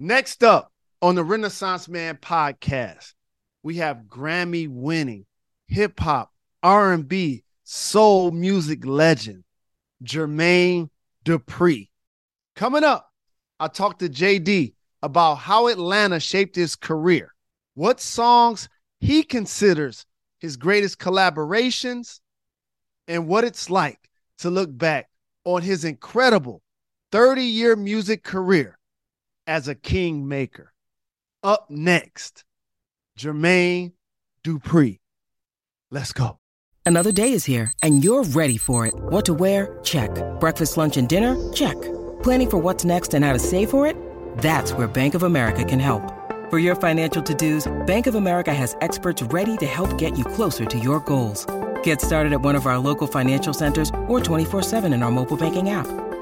Next up on the Renaissance Man podcast, we have Grammy winning hip hop, R&B, soul music legend Jermaine Dupri. Coming up, I talked to JD about how Atlanta shaped his career, what songs he considers his greatest collaborations, and what it's like to look back on his incredible 30 year music career as a kingmaker. Up next, Jermaine Dupri. Let's go. Another day is here, and you're ready for it. What to wear? Check. Breakfast, lunch, and dinner? Check. Planning for what's next and how to save for it? That's where Bank of America can help. For your financial to dos, Bank of America has experts ready to help get you closer to your goals. Get started at one of our local financial centers or 24-7 in our mobile banking app.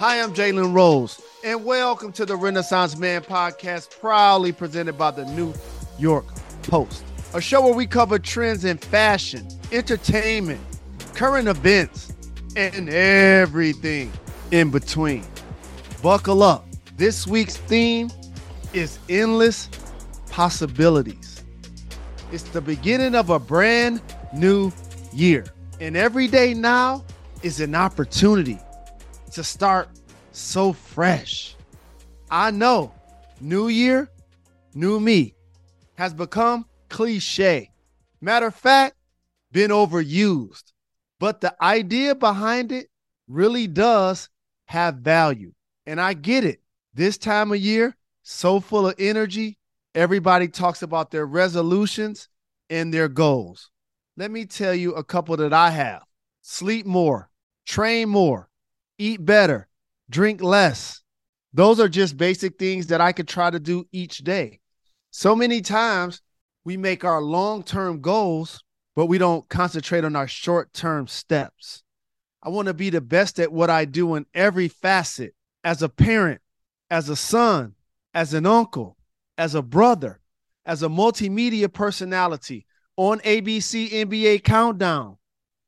Hi, I'm Jalen Rose, and welcome to the Renaissance Man podcast, proudly presented by the New York Post, a show where we cover trends in fashion, entertainment, current events, and everything in between. Buckle up. This week's theme is endless possibilities. It's the beginning of a brand new year. And every day now is an opportunity to start so fresh. I know new year, new me has become cliche. Matter of fact, been overused. But the idea behind it really does have value. And I get it. This time of year, so full of energy, everybody talks about their resolutions and their goals. Let me tell you a couple that I have sleep more, train more, eat better, drink less. Those are just basic things that I could try to do each day. So many times we make our long term goals, but we don't concentrate on our short term steps. I want to be the best at what I do in every facet as a parent, as a son, as an uncle, as a brother, as a multimedia personality, on ABC NBA Countdown,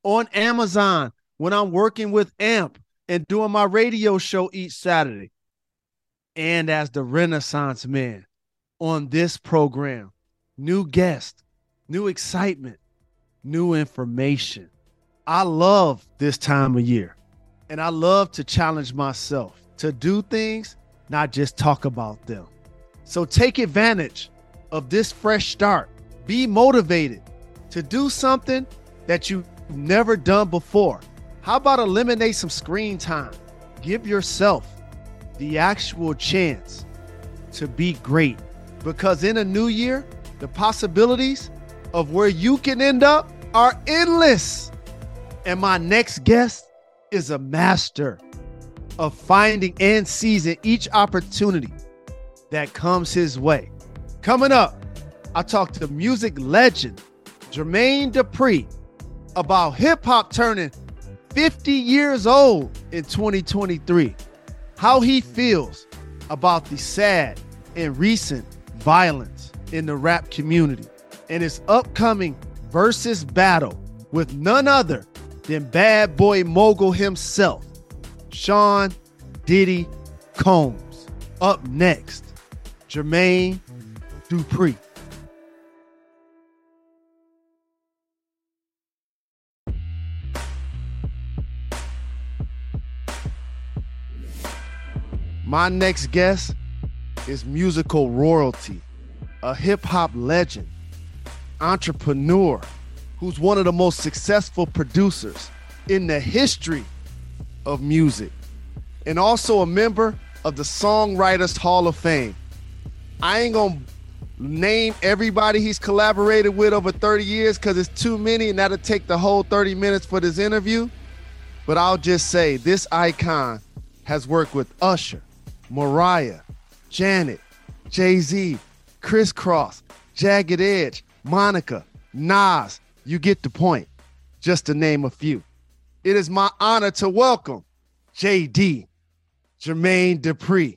on Amazon when I'm working with AMP and doing my radio show each Saturday, and as the Renaissance Man on this program. New guest, new excitement, new information. I love this time of year, and I love to challenge myself to do things, not just talk about them. So take advantage of this fresh start be motivated to do something that you've never done before. How about eliminate some screen time? Give yourself the actual chance to be great because in a new year, the possibilities of where you can end up are endless. And my next guest is a master of finding and seizing each opportunity that comes his way. Coming up, I talked to music legend Jermaine Dupri about hip hop turning 50 years old in 2023, how he feels about the sad and recent violence in the rap community, and his upcoming versus battle with none other than bad boy mogul himself, Sean Diddy Combs. Up next, Jermaine Dupri. My next guest is musical royalty, a hip hop legend, entrepreneur who's one of the most successful producers in the history of music, and also a member of the Songwriters Hall of Fame. I ain't gonna name everybody he's collaborated with over 30 years because it's too many and that'll take the whole 30 minutes for this interview. But I'll just say this icon has worked with Usher, Mariah, Janet, Jay Z, Kris Kross, Jagged Edge, Monica, Nas. You get the point, just to name a few. It is my honor to welcome JD, Jermaine Dupri,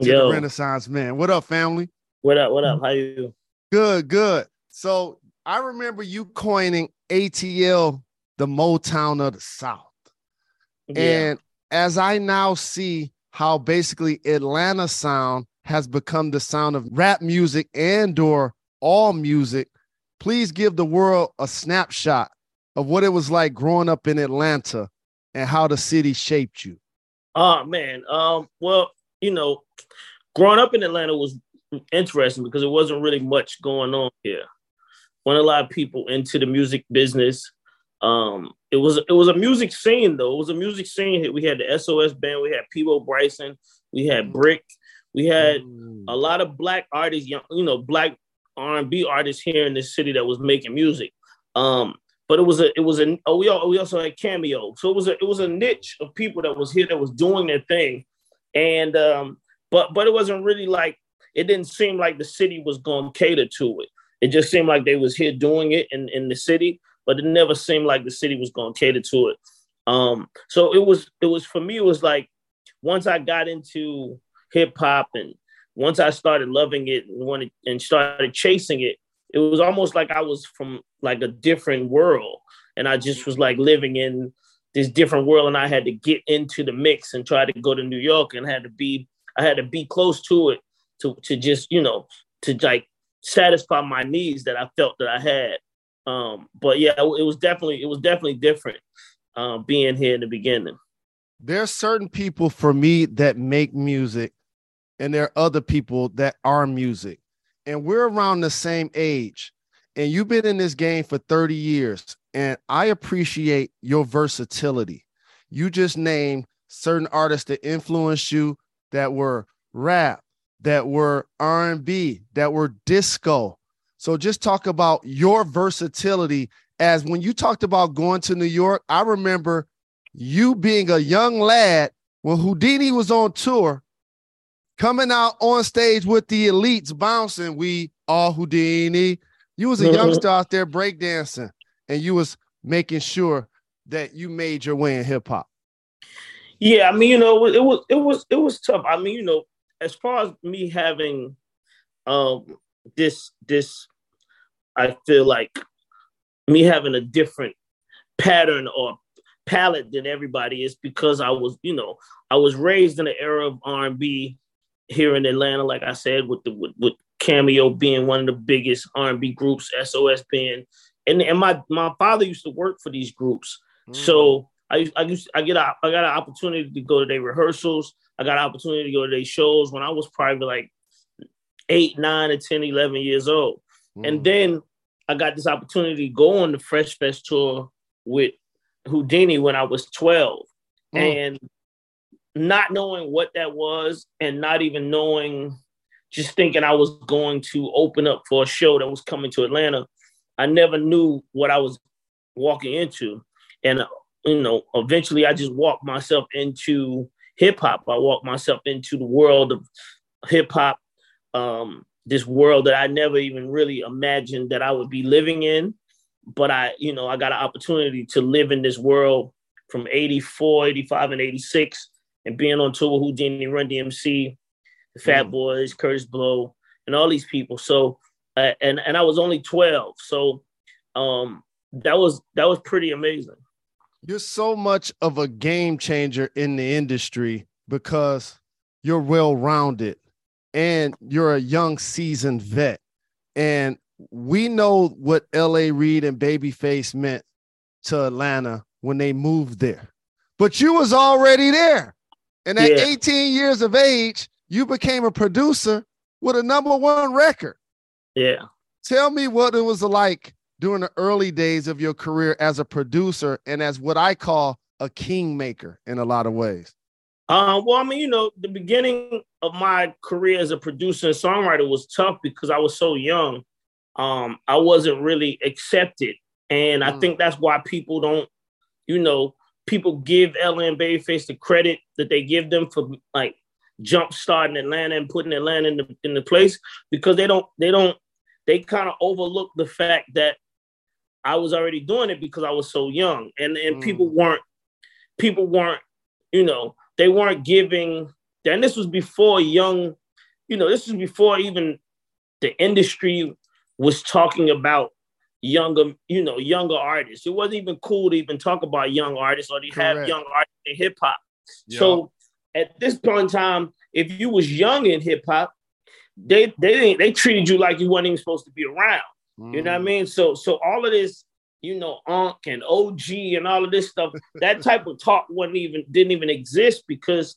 to Yo. the Renaissance Man. What up, family? What up? What up? How you? Good, good. So I remember you coining ATL the Motown of the South. Yeah. And as I now see how basically Atlanta sound has become the sound of rap music and or all music, please give the world a snapshot of what it was like growing up in Atlanta and how the city shaped you. Oh man. Um. Well, you know, growing up in Atlanta was interesting because it wasn't really much going on here. When a lot of people into the music business. Um. It was it was a music scene though. It was a music scene. We had the SOS band. We had Peabo Bryson. We had Brick. We had a lot of black artists, young, you know, black R and B artists here in this city that was making music. Um, but it was a, it was a, oh, we, all, we also had cameo, so it was a, it was a niche of people that was here that was doing their thing, and um, but but it wasn't really like it didn't seem like the city was going to cater to it. It just seemed like they was here doing it in in the city, but it never seemed like the city was going to cater to it. Um, so it was it was for me it was like once I got into hip hop and once I started loving it and wanted and started chasing it, it was almost like I was from like a different world. And I just was like living in this different world and I had to get into the mix and try to go to New York and had to be I had to be close to it to to just, you know, to like satisfy my needs that I felt that I had. Um, but yeah, it was definitely it was definitely different uh, being here in the beginning. There's certain people for me that make music, and there are other people that are music. And we're around the same age. And you've been in this game for 30 years. And I appreciate your versatility. You just named certain artists that influenced you that were rap, that were R&B, that were disco. So just talk about your versatility as when you talked about going to New York, I remember you being a young lad when Whodini was on tour, coming out on stage with the elites bouncing, we all Whodini. You was a Mhm. youngster out there breakdancing, and you was making sure that you made your way in hip hop. Yeah, I mean, you know, it was it was it was tough. I mean, you know, as far as me having um this this I feel like me having a different pattern or palette than everybody is because I was, you know, I was raised in an era of R&B here in Atlanta, like I said, with the with, with Cameo being one of the biggest R&B groups, SOS being, and and my my father used to work for these groups, so I I used I get a, I got an opportunity to go to their rehearsals. I got an opportunity to go to their shows when I was probably like eight, nine, or 10, 11 years old. Mm. And then I got this opportunity to go on the Fresh Fest tour with Whodini when I was 12. Mm. And not knowing what that was and not even knowing, just thinking I was going to open up for a show that was coming to Atlanta. I never knew what I was walking into. And, you know, eventually I just walked myself into hip hop. I walked myself into the world of hip hop, um, this world that I never even really imagined that I would be living in. But I, you know, I got an opportunity to live in this world from 84, 85, and 86, and being on tour with Whodini, Run DMC, the Fat Mm. Boys, Kurtis Blow, and all these people. So, uh, and and I was only 12, so um, that was that was pretty amazing. You're so much of a game changer in the industry because you're well rounded and you're a young seasoned vet. And we know what LA Reid and Babyface meant to Atlanta when they moved there. But you was already there. And at Yeah. 18 years of age, you became a producer with a number one record. Yeah. Tell me what it was like during the early days of your career as a producer and as what I call a kingmaker in a lot of ways. Uh, well, I mean, you know, the beginning of my career as a producer and songwriter was tough because I was so young. Um, I wasn't really accepted, and mm. I think that's why people don't, you know, people give LA and Babyface the credit that they give them for like jump starting Atlanta and putting Atlanta in the in the place because they don't they don't they kind of overlook the fact that I was already doing it because I was so young and and mm. people weren't people weren't you know they weren't giving and this was before young you know this was before even the industry was talking about younger you know younger artists it wasn't even cool to even talk about young artists or to Correct. have young artists in hip hop yep. so at this point in time if you was young in hip hop they they didn't they treated you like you weren't even supposed to be around mm. you know what I mm. mean so so all of this you know, Unc and OG and all of this stuff. that type of talk wasn't even didn't even exist because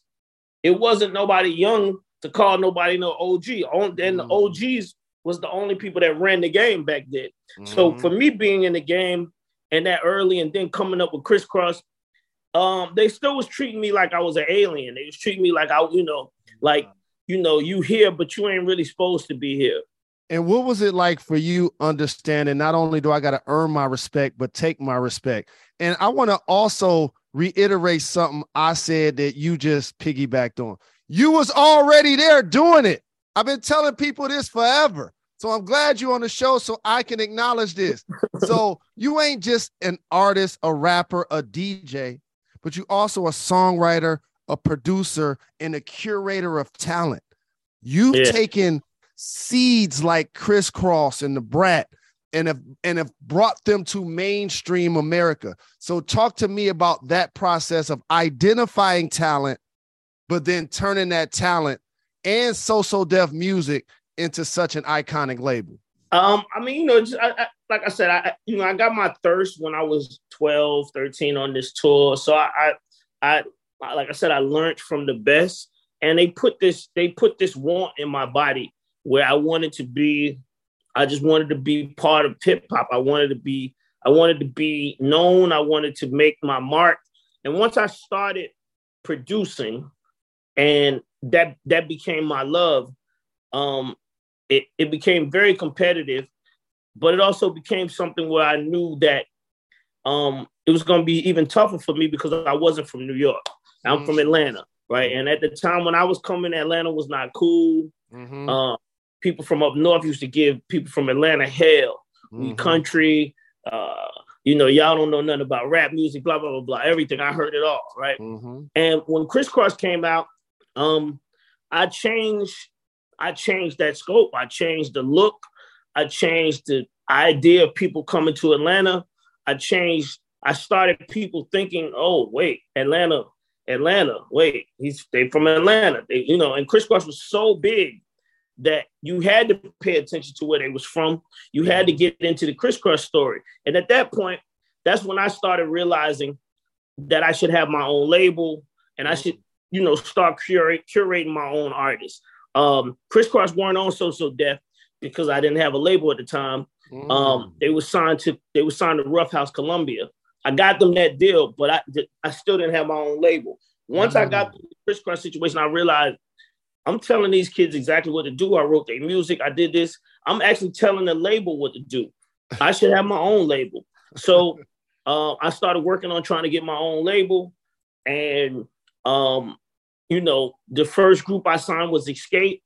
it wasn't nobody young to call nobody no OG. And the mm-hmm. OGs was the only people that ran the game back then. Mm-hmm. So for me being in the game and that early and then coming up with Kris Kross, um, they still was treating me like I was an alien. They was treating me like I, you know, like, you know, you here, but you ain't really supposed to be here. And what was it like for you understanding not only do I got to earn my respect, but take my respect? And I want to also reiterate something I said that you just piggybacked on. You was already there doing it. I've been telling people this forever. So I'm glad you're on the show so I can acknowledge this. so you ain't just an artist, a rapper, a DJ, but you also a songwriter, a producer, and a curator of talent. You've yeah. taken seeds like Kris Kross and Da Brat and have and have brought them to mainstream America. So talk to me about that process of identifying talent, but then turning that talent and So So Def music into such an iconic label. Um, I mean, you know, just, I, I, like I said, I you know, I got my thirst when I was 12, 13 on this tour. So I, I, I like I said, I learned from the best, and they put this, they put this want in my body where I wanted to be. I just wanted to be part of hip hop. I wanted to be. I wanted to be known. I wanted to make my mark. And once I started producing, and that that became my love. Um, it it became very competitive, but it also became something where I knew that um, it was going to be even tougher for me because I wasn't from New York. I'm mm-hmm. from Atlanta, right? And at the time when I was coming, Atlanta was not cool. Mm-hmm. Uh, people from up north used to give people from Atlanta hell. Mm-hmm. country, uh, you know, y'all don't know nothing about rap music, blah blah blah blah. Everything I heard it all, right? mm-hmm. And when Kris Kross came out, um, I changed. I changed that scope. I changed the look. I changed the idea of people coming to Atlanta. I changed. I started people thinking, "Oh, wait, Atlanta, Atlanta. Wait, he's they from Atlanta. They, you know." And Kris Kross was so big that you had to pay attention to where they was from. You had to get into the Kris Kross story. And at that point, that's when I started realizing that I should have my own label and I should, you know, start curate, curating my own artists. Um, Kris Kross weren't on So So Def because I didn't have a label at the time. Mm. Um, they were signed to they were signed to Ruffhouse Columbia. I got them that deal, but I I still didn't have my own label. Once mm. I got the Kris Kross situation, I realized I'm telling these kids exactly what to do. I wrote their music. I did this. I'm actually telling the label what to do. I should have my own label. So uh, I started working on trying to get my own label. And, um, you know, the first group I signed was Xscape.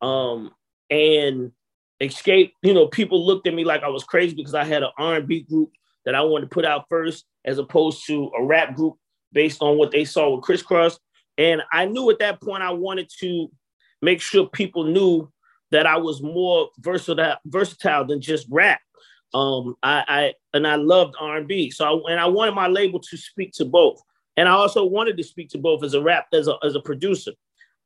Um, and Xscape, you know, people looked at me like I was crazy because I had an R&B group that I wanted to put out first as opposed to a rap group based on what they saw with Kris Kross. And I knew at that point I wanted to make sure people knew that I was more versatile, versatile than just rap. Um, I, I and I loved R&B. So I, and I wanted my label to speak to both. And I also wanted to speak to both as a rap as a as a producer.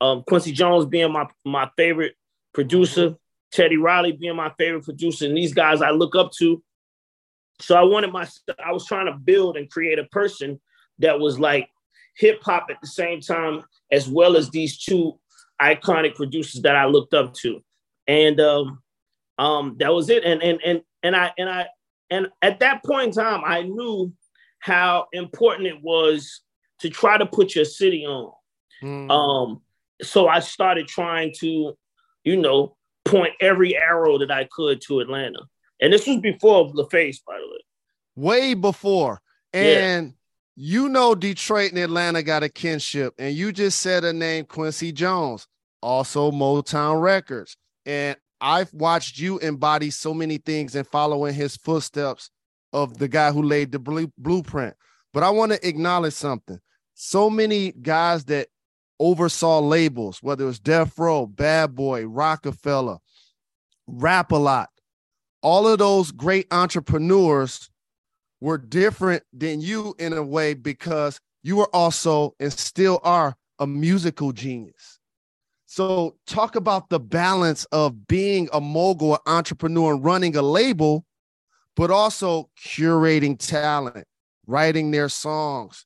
Um, Quincy Jones being my my favorite producer, Teddy Riley being my favorite producer, and these guys I look up to. So I wanted my I was trying to build and create a person that was like hip hop at the same time, as well as these two iconic producers that I looked up to. And um, um, that was it. And and and and I and I and at that point in time, I knew how important it was to try to put your city on. Mm. Um, so I started trying to, you know, point every arrow that I could to Atlanta. And this was before LaFace, by the way. Way before. And yeah. You know Detroit and Atlanta got a kinship. And you just said a name, Quincy Jones, also Motown Records. And I've watched you embody so many things and following his footsteps of the guy who laid the blueprint. But I want to acknowledge something. So many guys that oversaw labels, whether it was Death Row, Bad Boy, Roc-A-Fella, Rap a Lot, all of those great entrepreneurs were different than you in a way because you were also and still are a musical genius. So, talk about the balance of being a mogul entrepreneur and running a label, but also curating talent, writing their songs,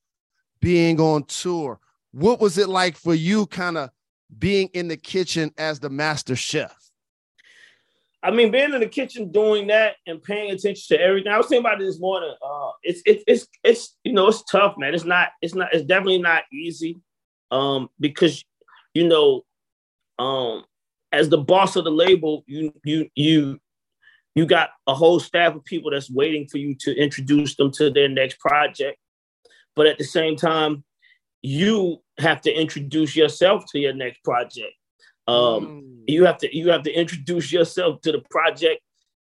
being on tour. What was it like for you, kind of being in the kitchen as the master chef? I mean, being in the kitchen doing that and paying attention to everything. I was thinking about it this morning. Uh, it's it's it's it's you know it's tough, man. It's not it's not it's definitely not easy, um, because you know um, as the boss of the label, you you you you got a whole staff of people that's waiting for you to introduce them to their next project. But at the same time, you have to introduce yourself to your next project. Um, mm. You have to you have to introduce yourself to the project,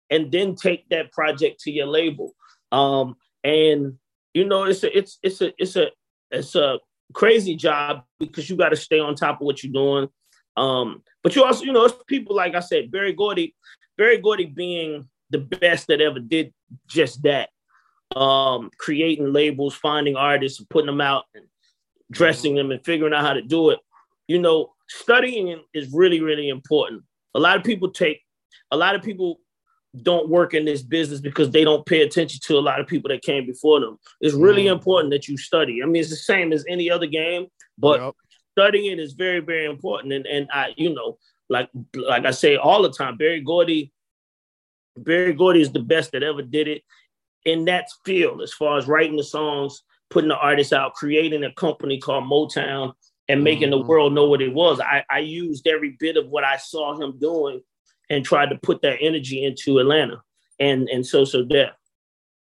and then take that project to your label. Um, and you know, it's a it's it's a it's a it's a crazy job because you got to stay on top of what you're doing. Um, but you also, you know, it's people like I said, Berry Gordy, Berry Gordy being the best that ever did just that. Um, creating labels, finding artists, and putting them out and dressing them and figuring out how to do it. You know, studying is really, really important. A lot of people take a lot of people don't work in this business because they don't pay attention to a lot of people that came before them. It's really mm. important that you study. I mean, it's the same as any other game, but yep studying is very, very important. And and I, you know, like like I say all the time, Berry Gordy, Berry Gordy is the best that ever did it in that field as far as writing the songs, putting the artists out, creating a company called Motown, and making mm-hmm. the world know what it was. I, I used every bit of what I saw him doing and tried to put that energy into Atlanta and and So So Def.